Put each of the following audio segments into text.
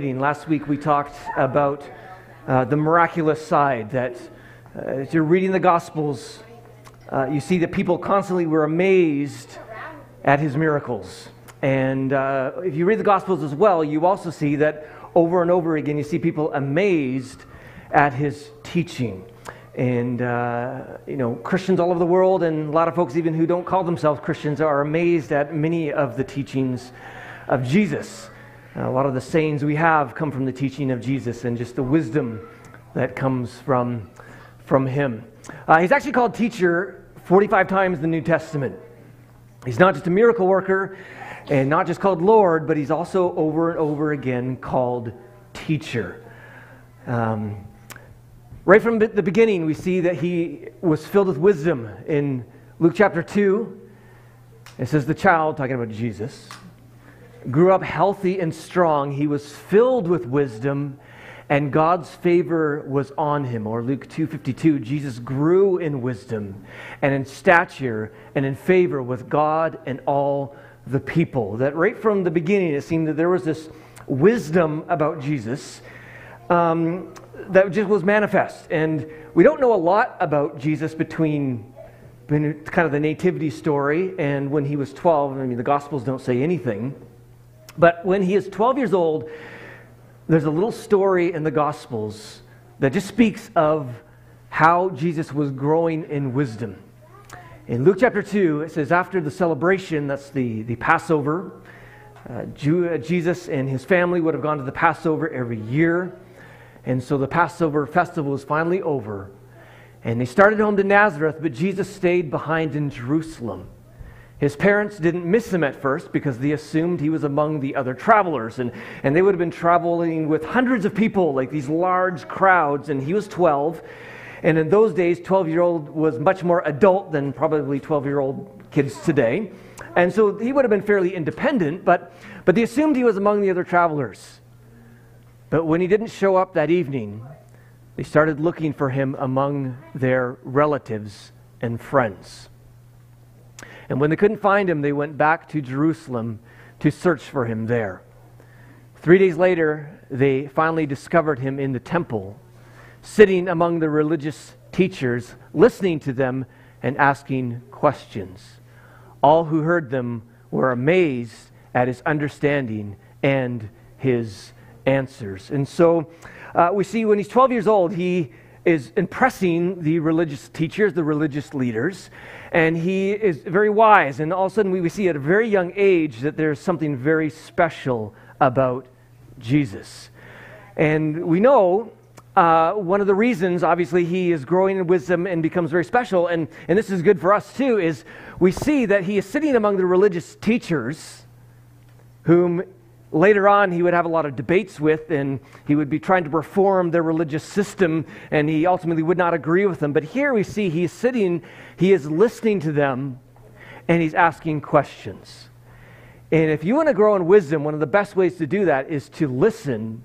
Last week we talked about uh, the miraculous side that uh, as you're reading the Gospels, uh, you see that people constantly were amazed at his miracles. And uh, if you read the Gospels as well, you also see that over and over again you see people amazed at his teaching. And, uh, you know, Christians all over the world, and a lot of folks even who don't call themselves Christians, are amazed at many of the teachings of Jesus. A lot of the sayings we have come from the teaching of Jesus and just the wisdom that comes from, from him. Uh, he's actually called teacher 45 times in the New Testament. He's not just a miracle worker and not just called Lord, but he's also over and over again called teacher. Um, right from the beginning, we see that he was filled with wisdom. In Luke chapter 2, it says the child, talking about Jesus, grew up healthy and strong. He was filled with wisdom and God's favor was on him. Or Luke 2:52, Jesus grew in wisdom and in stature and in favor with God and all the people. That right from the beginning it seemed that there was this wisdom about Jesus um, that just was manifest. And we don't know a lot about Jesus between kind of the nativity story and when he was 12. I mean, the Gospels don't say anything. But when he is 12 years old, there's a little story in the Gospels that just speaks of how Jesus was growing in wisdom. In Luke chapter 2, it says, after the celebration, that's the, the Passover, uh, Jesus and his family would have gone to the Passover every year. And so the Passover festival was finally over. And they started home to Nazareth, but Jesus stayed behind in Jerusalem. His parents didn't miss him at first because they assumed he was among the other travelers. And, and they would have been traveling with hundreds of people, like these large crowds. And he was 12. And in those days, 12 year old was much more adult than probably 12 year old kids today. And so he would have been fairly independent, but, but they assumed he was among the other travelers. But when he didn't show up that evening, they started looking for him among their relatives and friends. And when they couldn't find him, they went back to Jerusalem to search for him there. Three days later, they finally discovered him in the temple, sitting among the religious teachers, listening to them and asking questions. All who heard them were amazed at his understanding and his answers. And so uh, we see when he's 12 years old, he is impressing the religious teachers, the religious leaders, and he is very wise. And all of a sudden, we, we see at a very young age that there's something very special about Jesus. And we know uh, one of the reasons, obviously, he is growing in wisdom and becomes very special, and, and this is good for us too, is we see that he is sitting among the religious teachers whom later on he would have a lot of debates with and he would be trying to reform their religious system and he ultimately would not agree with them. But here we see he's sitting he is listening to them and he's asking questions. And if you want to grow in wisdom one of the best ways to do that is to listen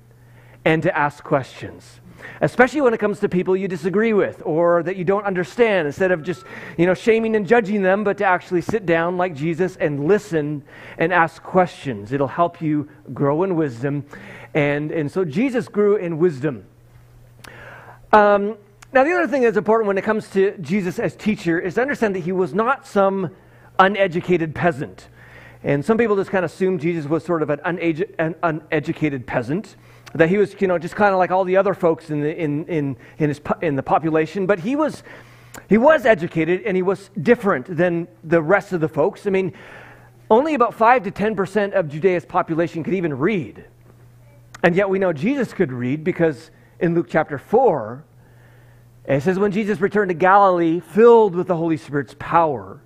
and to ask questions especially when it comes to people you disagree with or that you don't understand instead of just you know shaming and judging them but to actually sit down like jesus and listen and ask questions. It'll help you grow in wisdom. And and so jesus grew in wisdom. Um, now the other thing that's important when it comes to jesus as teacher is to understand that he was not some uneducated peasant. And some people just kind of assume jesus was sort of an, an uneducated peasant that he was, you know, just kind of like all the other folks in the, in, in, in, his, in the population, but he was, he was educated and he was different than the rest of the folks. I mean, only about 5 to 10% of Judea's population could even read. And yet we know Jesus could read because in Luke chapter 4, it says, When Jesus returned to Galilee, filled with the Holy Spirit's power,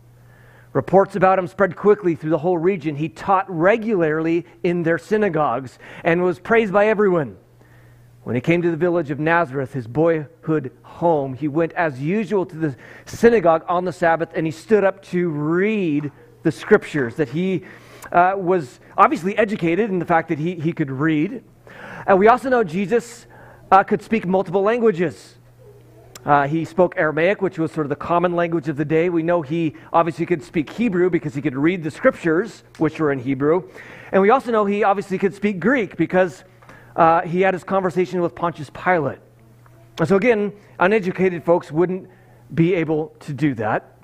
Reports about him spread quickly through the whole region. He taught regularly in their synagogues and was praised by everyone. When he came to the village of Nazareth, his boyhood home, he went as usual to the synagogue on the Sabbath and he stood up to read the scriptures. That he uh, was obviously educated in the fact that he, he could read. And we also know Jesus uh, could speak multiple languages. Uh, he spoke Aramaic, which was sort of the common language of the day. We know he obviously could speak Hebrew because he could read the scriptures, which were in Hebrew. And we also know he obviously could speak Greek because uh, he had his conversation with Pontius Pilate. And so, again, uneducated folks wouldn't be able to do that.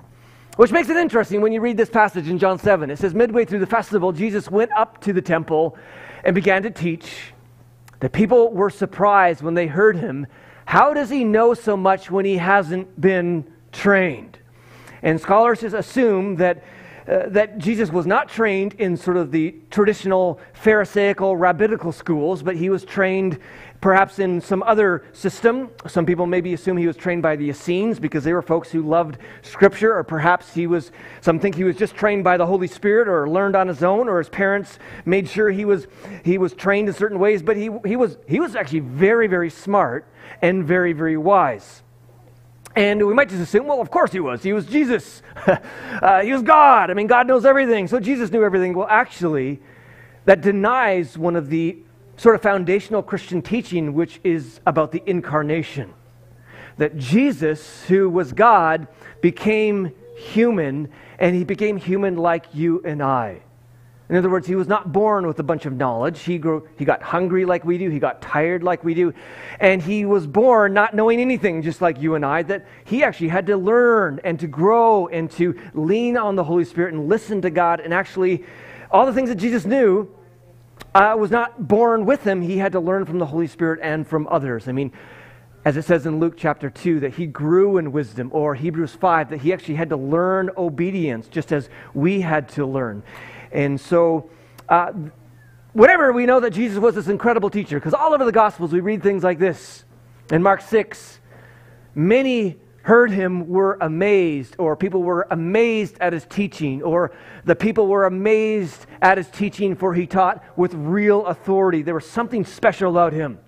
Which makes it interesting when you read this passage in John 7. It says, Midway through the festival, Jesus went up to the temple and began to teach. The people were surprised when they heard him. How does he know so much when he hasn't been trained? And scholars just assume that uh, that Jesus was not trained in sort of the traditional Pharisaical, rabbinical schools, but he was trained perhaps in some other system. Some people maybe assume he was trained by the Essenes because they were folks who loved Scripture, or perhaps he was, some think he was just trained by the Holy Spirit or learned on his own, or his parents made sure he was, he was trained in certain ways. But he, he, was, he was actually very, very smart and very, very wise. And we might just assume, well, of course he was. He was Jesus. uh, he was God. I mean, God knows everything. So Jesus knew everything. Well, actually, that denies one of the sort of foundational Christian teaching, which is about the incarnation. That Jesus, who was God, became human, and he became human like you and I. In other words, he was not born with a bunch of knowledge. He, grew, he got hungry like we do. He got tired like we do. And he was born not knowing anything, just like you and I, that he actually had to learn and to grow and to lean on the Holy Spirit and listen to God. And actually, all the things that Jesus knew uh, was not born with him. He had to learn from the Holy Spirit and from others. I mean, as it says in Luke chapter 2, that he grew in wisdom, or Hebrews 5, that he actually had to learn obedience, just as we had to learn. And so, uh, whatever, we know that Jesus was this incredible teacher because all over the Gospels we read things like this. In Mark 6, many heard him were amazed, or people were amazed at his teaching, or the people were amazed at his teaching, for he taught with real authority. There was something special about him.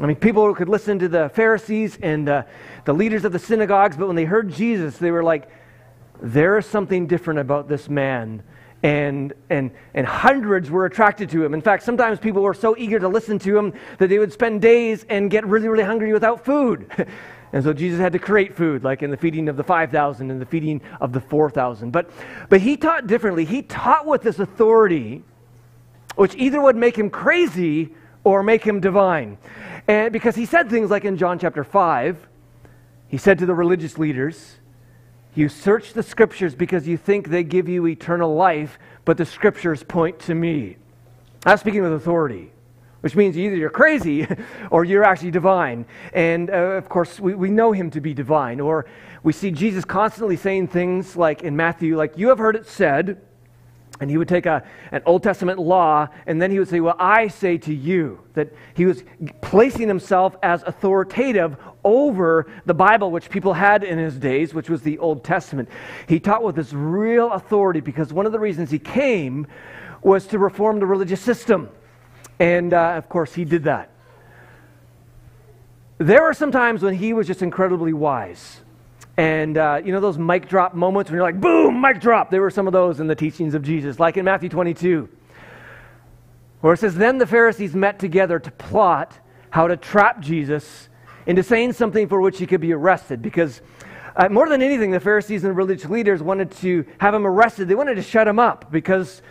I mean, people could listen to the Pharisees and uh, the leaders of the synagogues, but when they heard Jesus, they were like, there is something different about this man and, and, and hundreds were attracted to him. In fact, sometimes people were so eager to listen to him that they would spend days and get really, really hungry without food. and so Jesus had to create food, like in the feeding of the 5,000 and the feeding of the 4,000. But, but he taught differently. He taught with this authority, which either would make him crazy or make him divine. And because he said things like in John chapter 5, he said to the religious leaders, you search the scriptures because you think they give you eternal life, but the scriptures point to me. I'm speaking with authority, which means either you're crazy or you're actually divine. And uh, of course, we, we know him to be divine. Or we see Jesus constantly saying things like in Matthew, like, You have heard it said, and he would take a, an Old Testament law, and then he would say, Well, I say to you, that he was placing himself as authoritative over the Bible, which people had in his days, which was the Old Testament. He taught with this real authority because one of the reasons he came was to reform the religious system. And uh, of course, he did that. There were some times when he was just incredibly wise. And uh, you know those mic drop moments when you're like, boom, mic drop? There were some of those in the teachings of Jesus, like in Matthew 22, where it says, Then the Pharisees met together to plot how to trap Jesus into saying something for which he could be arrested. Because uh, more than anything, the Pharisees and religious leaders wanted to have him arrested. They wanted to shut him up because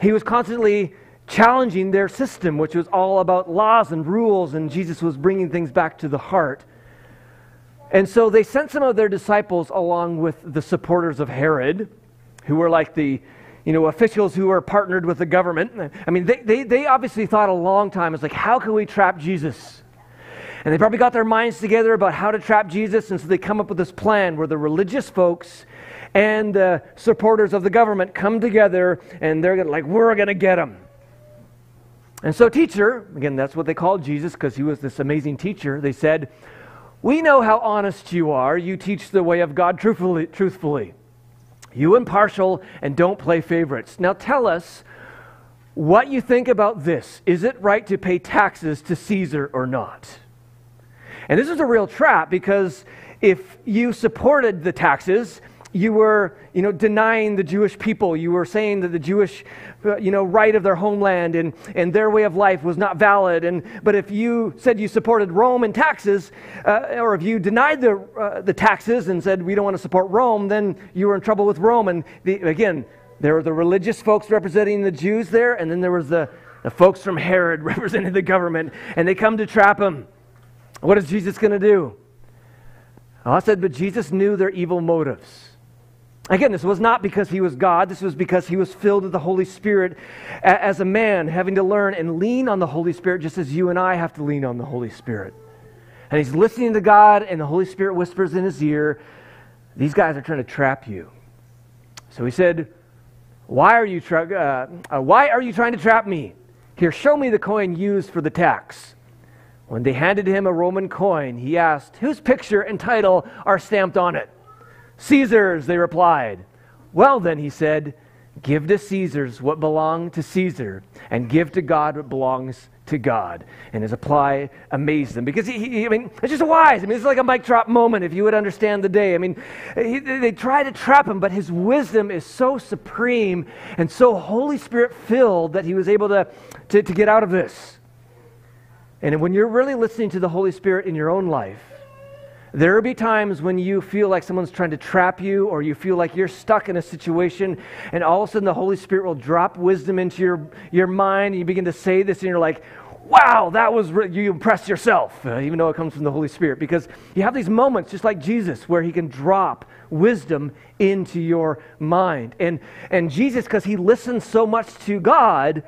he was constantly challenging their system, which was all about laws and rules, and Jesus was bringing things back to the heart. And so they sent some of their disciples along with the supporters of Herod, who were like the you know, officials who were partnered with the government. I mean, they, they, they obviously thought a long time. It's like, how can we trap Jesus? And they probably got their minds together about how to trap Jesus. And so they come up with this plan where the religious folks and the supporters of the government come together and they're like, we're going to get him. And so, teacher, again, that's what they called Jesus because he was this amazing teacher. They said, we know how honest you are. You teach the way of God truthfully. truthfully. You impartial and don't play favorites. Now tell us what you think about this. Is it right to pay taxes to Caesar or not? And this is a real trap because if you supported the taxes, you were, you know, denying the Jewish people. You were saying that the Jewish, uh, you know, right of their homeland and, and their way of life was not valid. And, but if you said you supported Rome and taxes, uh, or if you denied the, uh, the taxes and said we don't want to support Rome, then you were in trouble with Rome. And the, again, there were the religious folks representing the Jews there, and then there was the, the folks from Herod representing the government, and they come to trap him. What is Jesus going to do? Well, I said, but Jesus knew their evil motives. Again, this was not because he was God. This was because he was filled with the Holy Spirit as a man, having to learn and lean on the Holy Spirit just as you and I have to lean on the Holy Spirit. And he's listening to God, and the Holy Spirit whispers in his ear, These guys are trying to trap you. So he said, Why are you, tra- uh, uh, why are you trying to trap me? Here, show me the coin used for the tax. When they handed him a Roman coin, he asked, Whose picture and title are stamped on it? Caesar's, they replied. Well, then, he said, give to Caesar's what belongs to Caesar, and give to God what belongs to God. And his reply amazed them because he, he, I mean, it's just wise. I mean, it's like a mic drop moment if you would understand the day. I mean, he, they try to trap him, but his wisdom is so supreme and so Holy Spirit filled that he was able to, to, to get out of this. And when you're really listening to the Holy Spirit in your own life, there will be times when you feel like someone's trying to trap you, or you feel like you're stuck in a situation, and all of a sudden the Holy Spirit will drop wisdom into your, your mind, and you begin to say this, and you're like, wow, that was, re-. you impress yourself, uh, even though it comes from the Holy Spirit. Because you have these moments, just like Jesus, where he can drop wisdom into your mind. And, and Jesus, because he listened so much to God,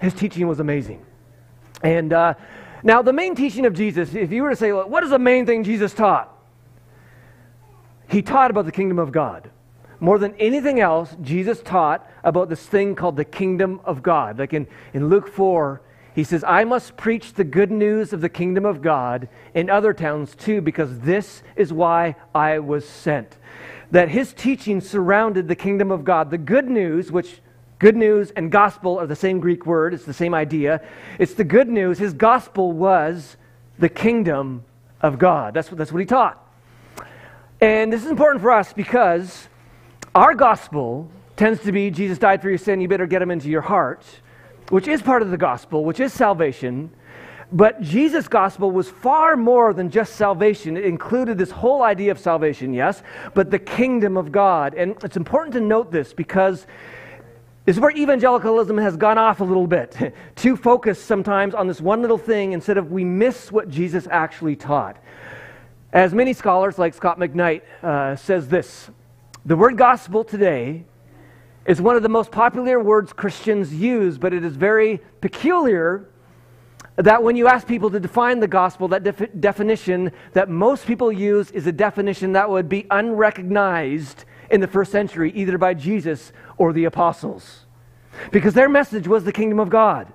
his teaching was amazing. And, uh, now, the main teaching of Jesus, if you were to say, what is the main thing Jesus taught? He taught about the kingdom of God. More than anything else, Jesus taught about this thing called the kingdom of God. Like in, in Luke 4, he says, I must preach the good news of the kingdom of God in other towns too, because this is why I was sent. That his teaching surrounded the kingdom of God. The good news, which Good news and gospel are the same Greek word, it's the same idea. It's the good news. His gospel was the kingdom of God. That's what, that's what he taught. And this is important for us because our gospel tends to be Jesus died for your sin, you better get him into your heart, which is part of the gospel, which is salvation. But Jesus' gospel was far more than just salvation. It included this whole idea of salvation, yes, but the kingdom of God. And it's important to note this because this is where evangelicalism has gone off a little bit. Too focused sometimes on this one little thing instead of we miss what Jesus actually taught. As many scholars, like Scot McKnight, uh, says this the word gospel today is one of the most popular words Christians use, but it is very peculiar that when you ask people to define the gospel, that def- definition that most people use is a definition that would be unrecognized in the first century, either by Jesus or the apostles. Because their message was the kingdom of God.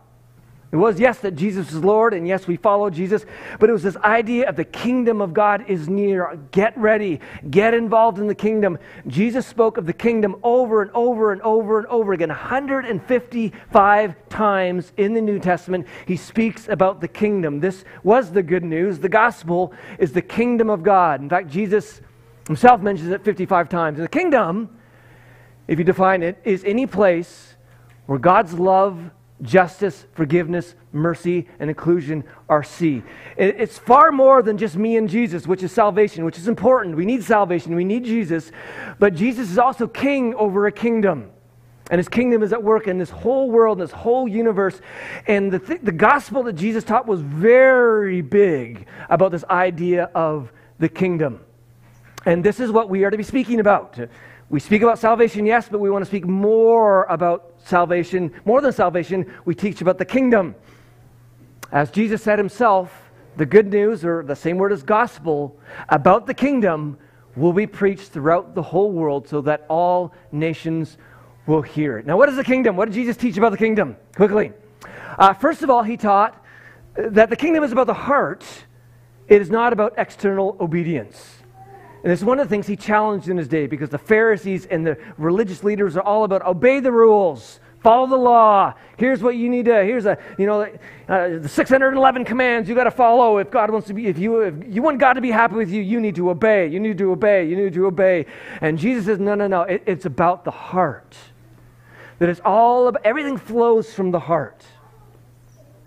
It was, yes, that Jesus is Lord, and yes, we follow Jesus, but it was this idea of the kingdom of God is near. Get ready, get involved in the kingdom. Jesus spoke of the kingdom over and over and over and over again. 155 times in the New Testament, he speaks about the kingdom. This was the good news. The gospel is the kingdom of God. In fact, Jesus himself mentions it 55 times. the kingdom, if you define it, is any place where God's love, justice, forgiveness, mercy, and inclusion are seen. It's far more than just me and Jesus, which is salvation, which is important. We need salvation, we need Jesus, but Jesus is also king over a kingdom. And his kingdom is at work in this whole world, this whole universe. And the, th- the gospel that Jesus taught was very big about this idea of the kingdom. And this is what we are to be speaking about. We speak about salvation, yes, but we want to speak more about salvation. More than salvation, we teach about the kingdom. As Jesus said himself, the good news, or the same word as gospel, about the kingdom will be preached throughout the whole world so that all nations will hear it. Now, what is the kingdom? What did Jesus teach about the kingdom? Quickly. Uh, first of all, he taught that the kingdom is about the heart, it is not about external obedience. And it's one of the things he challenged in his day because the Pharisees and the religious leaders are all about obey the rules, follow the law. Here's what you need to, here's a, you know, uh, the 611 commands you got to follow if God wants to be, if you, if you want God to be happy with you, you need to obey, you need to obey, you need to obey. And Jesus says, no, no, no, it, it's about the heart. That it's all about, everything flows from the heart.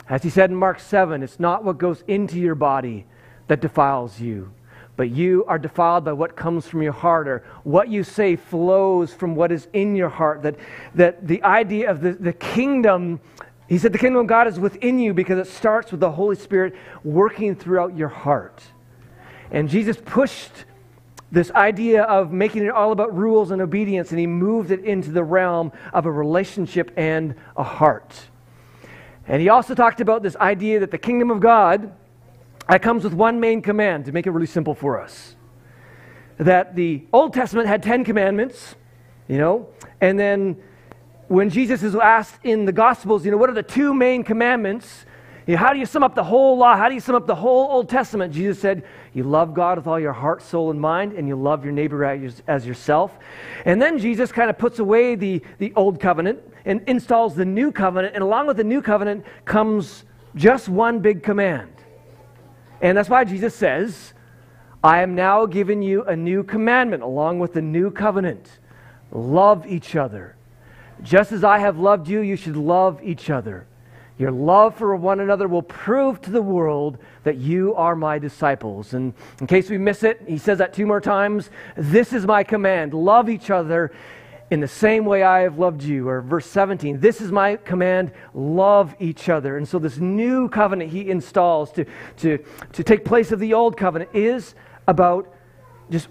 As he said in Mark 7, it's not what goes into your body that defiles you but you are defiled by what comes from your heart, or what you say flows from what is in your heart. That, that the idea of the, the kingdom He said the kingdom of God is within you because it starts with the Holy Spirit working throughout your heart. And Jesus pushed this idea of making it all about rules and obedience, and he moved it into the realm of a relationship and a heart. And he also talked about this idea that the kingdom of God that comes with one main command to make it really simple for us. That the Old Testament had 10 commandments, you know, and then when Jesus is asked in the Gospels, you know, what are the two main commandments? You know, how do you sum up the whole law? How do you sum up the whole Old Testament? Jesus said, You love God with all your heart, soul, and mind, and you love your neighbor as yourself. And then Jesus kind of puts away the, the Old Covenant and installs the New Covenant. And along with the New Covenant comes just one big command. And that's why Jesus says, I am now giving you a new commandment along with the new covenant. Love each other. Just as I have loved you, you should love each other. Your love for one another will prove to the world that you are my disciples. And in case we miss it, he says that two more times. This is my command love each other in the same way I have loved you. Or verse 17, this is my command love each other. And so, this new covenant he installs to, to, to take place of the old covenant is about just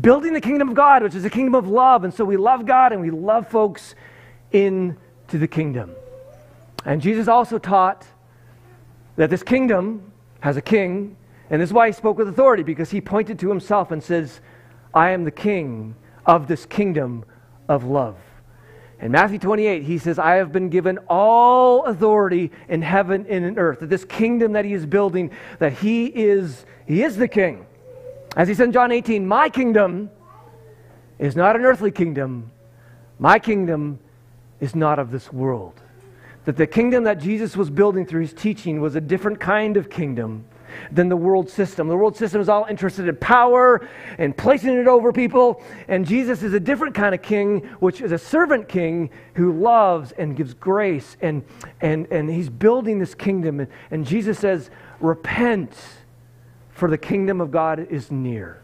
building the kingdom of God, which is a kingdom of love. And so, we love God and we love folks into the kingdom. And Jesus also taught that this kingdom has a king, and this is why he spoke with authority, because he pointed to himself and says, I am the king of this kingdom of love. In Matthew 28, he says, I have been given all authority in heaven and in earth. That this kingdom that he is building, that he is, he is the king. As he said in John 18, my kingdom is not an earthly kingdom. My kingdom is not of this world. That the kingdom that Jesus was building through his teaching was a different kind of kingdom than the world system. The world system is all interested in power and placing it over people. And Jesus is a different kind of king, which is a servant king who loves and gives grace. And, and, and he's building this kingdom. And, and Jesus says, Repent, for the kingdom of God is near.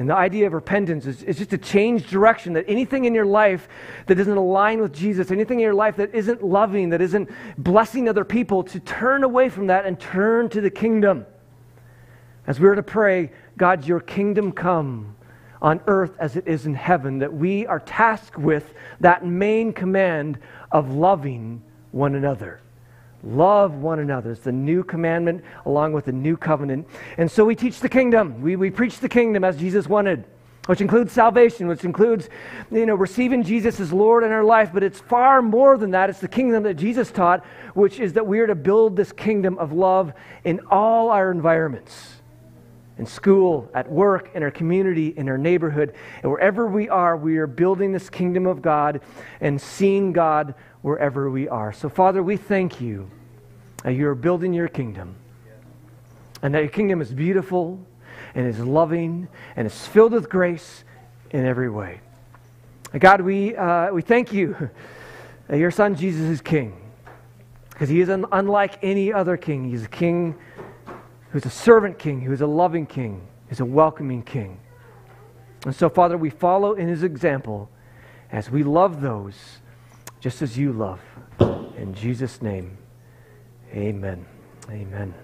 And the idea of repentance is, is just to change direction, that anything in your life that doesn't align with Jesus, anything in your life that isn't loving, that isn't blessing other people, to turn away from that and turn to the kingdom. As we're to pray, God, your kingdom come on earth as it is in heaven, that we are tasked with that main command of loving one another. Love one another. It's the new commandment along with the new covenant. And so we teach the kingdom. We, we preach the kingdom as Jesus wanted, which includes salvation, which includes, you know, receiving Jesus as Lord in our life. But it's far more than that. It's the kingdom that Jesus taught, which is that we are to build this kingdom of love in all our environments in school, at work, in our community, in our neighborhood, and wherever we are, we are building this kingdom of God and seeing God wherever we are. So, Father, we thank you that you are building your kingdom and that your kingdom is beautiful and is loving and is filled with grace in every way. God, we, uh, we thank you that your son Jesus is king because he is un- unlike any other king. He's a king who's a servant king, who's a loving king, who's a welcoming king. And so, Father, we follow in his example as we love those just as you love. In Jesus' name, amen. Amen.